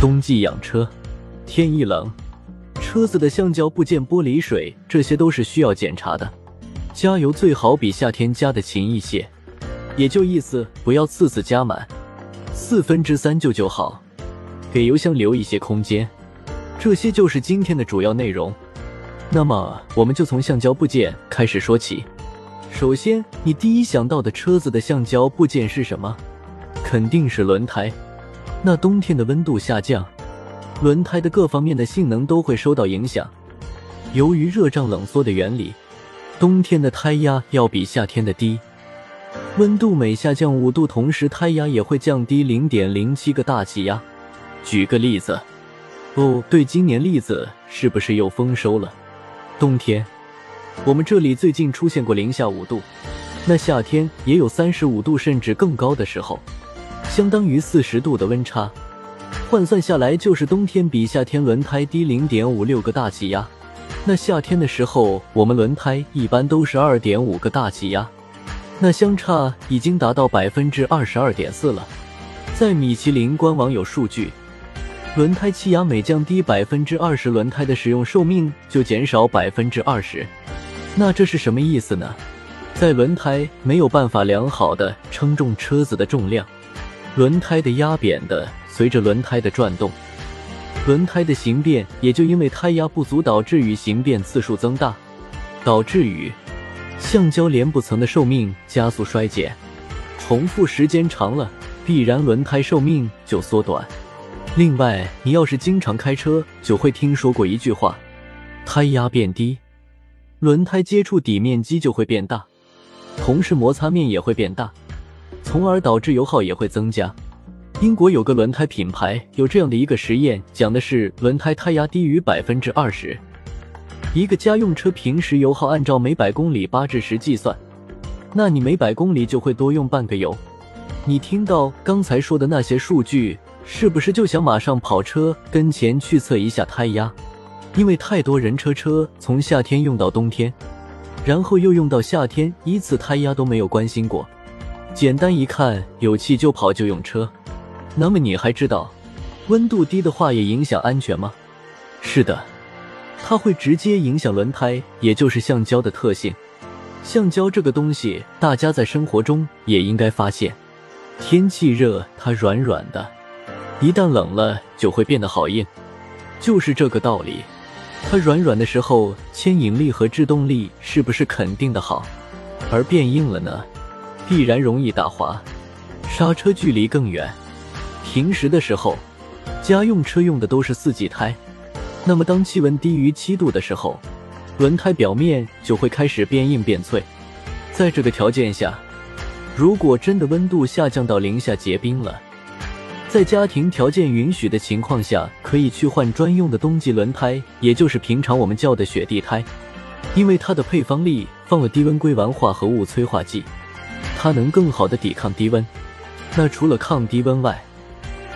冬季养车，天一冷，车子的橡胶部件、玻璃水，这些都是需要检查的。加油最好比夏天加的勤一些，也就意思不要次次加满，四分之三就就好，给油箱留一些空间。这些就是今天的主要内容。那么我们就从橡胶部件开始说起。首先，你第一想到的车子的橡胶部件是什么？肯定是轮胎。那冬天的温度下降，轮胎的各方面的性能都会受到影响。由于热胀冷缩的原理，冬天的胎压要比夏天的低。温度每下降五度，同时胎压也会降低零点零七个大气压。举个例子，哦，对，今年栗子是不是又丰收了？冬天，我们这里最近出现过零下五度，那夏天也有三十五度甚至更高的时候。相当于四十度的温差，换算下来就是冬天比夏天轮胎低零点五六个大气压。那夏天的时候，我们轮胎一般都是二点五个大气压，那相差已经达到百分之二十二点四了。在米其林官网有数据，轮胎气压每降低百分之二十，轮胎的使用寿命就减少百分之二十。那这是什么意思呢？在轮胎没有办法良好的称重车子的重量。轮胎的压扁的，随着轮胎的转动，轮胎的形变也就因为胎压不足导致与形变次数增大，导致与橡胶连布层的寿命加速衰减。重复时间长了，必然轮胎寿命就缩短。另外，你要是经常开车，就会听说过一句话：胎压变低，轮胎接触底面积就会变大，同时摩擦面也会变大。从而导致油耗也会增加。英国有个轮胎品牌有这样的一个实验，讲的是轮胎胎压低于百分之二十，一个家用车平时油耗按照每百公里八至十计算，那你每百公里就会多用半个油。你听到刚才说的那些数据，是不是就想马上跑车跟前去测一下胎压？因为太多人车车从夏天用到冬天，然后又用到夏天，一次胎压都没有关心过。简单一看，有气就跑就用车。那么你还知道，温度低的话也影响安全吗？是的，它会直接影响轮胎，也就是橡胶的特性。橡胶这个东西，大家在生活中也应该发现，天气热它软软的，一旦冷了就会变得好硬，就是这个道理。它软软的时候，牵引力和制动力是不是肯定的好？而变硬了呢？必然容易打滑，刹车距离更远。平时的时候，家用车用的都是四季胎，那么当气温低于七度的时候，轮胎表面就会开始变硬变脆。在这个条件下，如果真的温度下降到零下结冰了，在家庭条件允许的情况下，可以去换专用的冬季轮胎，也就是平常我们叫的雪地胎，因为它的配方里放了低温硅烷化合物催化剂。它能更好的抵抗低温，那除了抗低温外，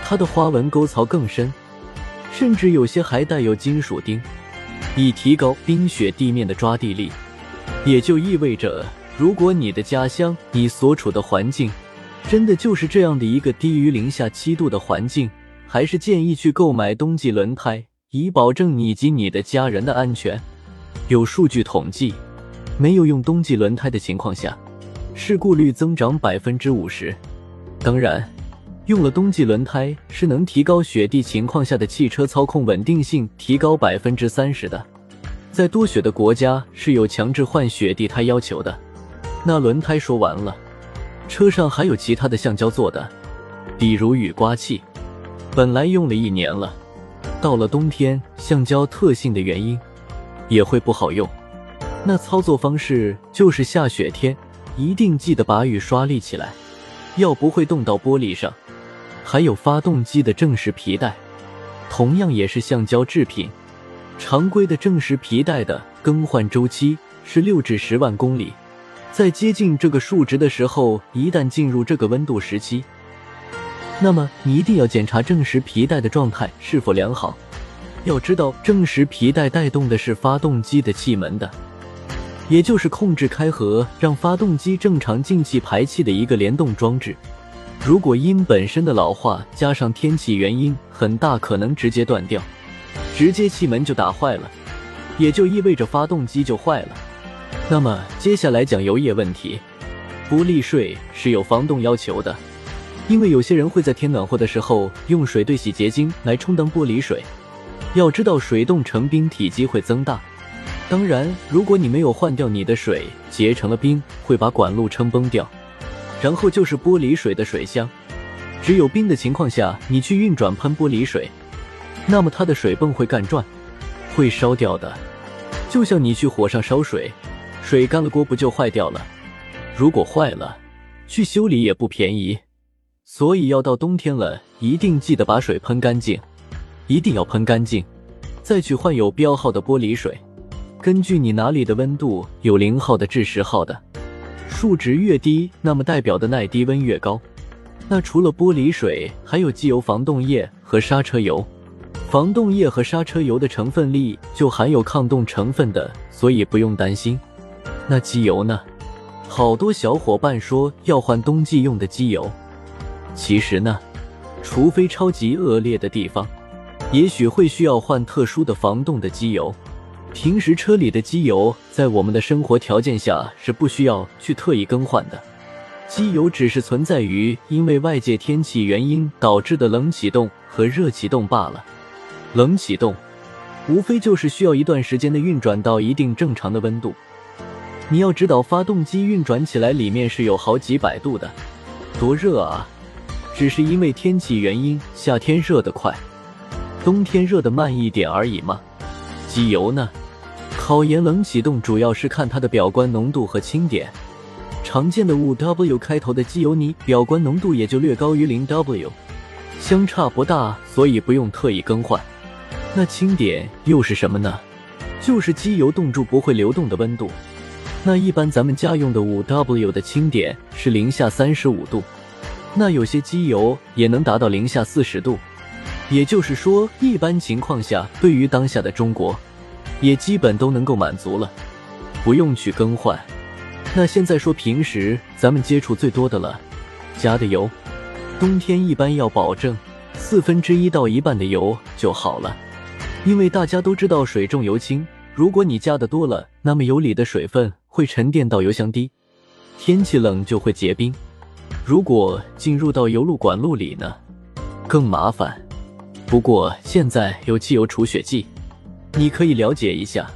它的花纹沟槽更深，甚至有些还带有金属钉，以提高冰雪地面的抓地力。也就意味着，如果你的家乡、你所处的环境真的就是这样的一个低于零下七度的环境，还是建议去购买冬季轮胎，以保证你及你的家人的安全。有数据统计，没有用冬季轮胎的情况下。事故率增长百分之五十。当然，用了冬季轮胎是能提高雪地情况下的汽车操控稳定性，提高百分之三十的。在多雪的国家是有强制换雪地胎要求的。那轮胎说完了，车上还有其他的橡胶做的，比如雨刮器，本来用了一年了，到了冬天，橡胶特性的原因也会不好用。那操作方式就是下雪天。一定记得把雨刷立起来，要不会冻到玻璃上。还有发动机的正时皮带，同样也是橡胶制品。常规的正时皮带的更换周期是六至十万公里。在接近这个数值的时候，一旦进入这个温度时期，那么你一定要检查正时皮带的状态是否良好。要知道，正时皮带带动的是发动机的气门的。也就是控制开合，让发动机正常进气排气的一个联动装置。如果因本身的老化加上天气原因，很大可能直接断掉，直接气门就打坏了，也就意味着发动机就坏了。那么接下来讲油液问题，玻璃水是有防冻要求的，因为有些人会在天暖和的时候用水兑洗洁精来充当玻璃水。要知道水冻成冰，体积会增大。当然，如果你没有换掉你的水，结成了冰，会把管路撑崩掉。然后就是玻璃水的水箱，只有冰的情况下，你去运转喷玻璃水，那么它的水泵会干转，会烧掉的。就像你去火上烧水，水干了锅不就坏掉了？如果坏了，去修理也不便宜。所以要到冬天了，一定记得把水喷干净。一定要喷干净，再去换有标号的玻璃水。根据你哪里的温度，有零号的至十号的，数值越低，那么代表的耐低温越高。那除了玻璃水，还有机油、防冻液和刹车油。防冻液和刹车油的成分里就含有抗冻成分的，所以不用担心。那机油呢？好多小伙伴说要换冬季用的机油，其实呢，除非超级恶劣的地方。也许会需要换特殊的防冻的机油，平时车里的机油在我们的生活条件下是不需要去特意更换的，机油只是存在于因为外界天气原因导致的冷启动和热启动罢了。冷启动无非就是需要一段时间的运转到一定正常的温度。你要知道，发动机运转起来里面是有好几百度的，多热啊！只是因为天气原因，夏天热得快。冬天热得慢一点而已嘛。机油呢？考研冷启动主要是看它的表观浓度和清点。常见的五 W 开头的机油，你表观浓度也就略高于零 W，相差不大，所以不用特意更换。那清点又是什么呢？就是机油冻住不会流动的温度。那一般咱们家用的五 W 的清点是零下三十五度，那有些机油也能达到零下四十度。也就是说，一般情况下，对于当下的中国，也基本都能够满足了，不用去更换。那现在说平时咱们接触最多的了，加的油，冬天一般要保证四分之一到一半的油就好了，因为大家都知道水重油轻，如果你加的多了，那么油里的水分会沉淀到油箱底，天气冷就会结冰。如果进入到油路管路里呢，更麻烦。不过现在有汽油除雪剂，你可以了解一下。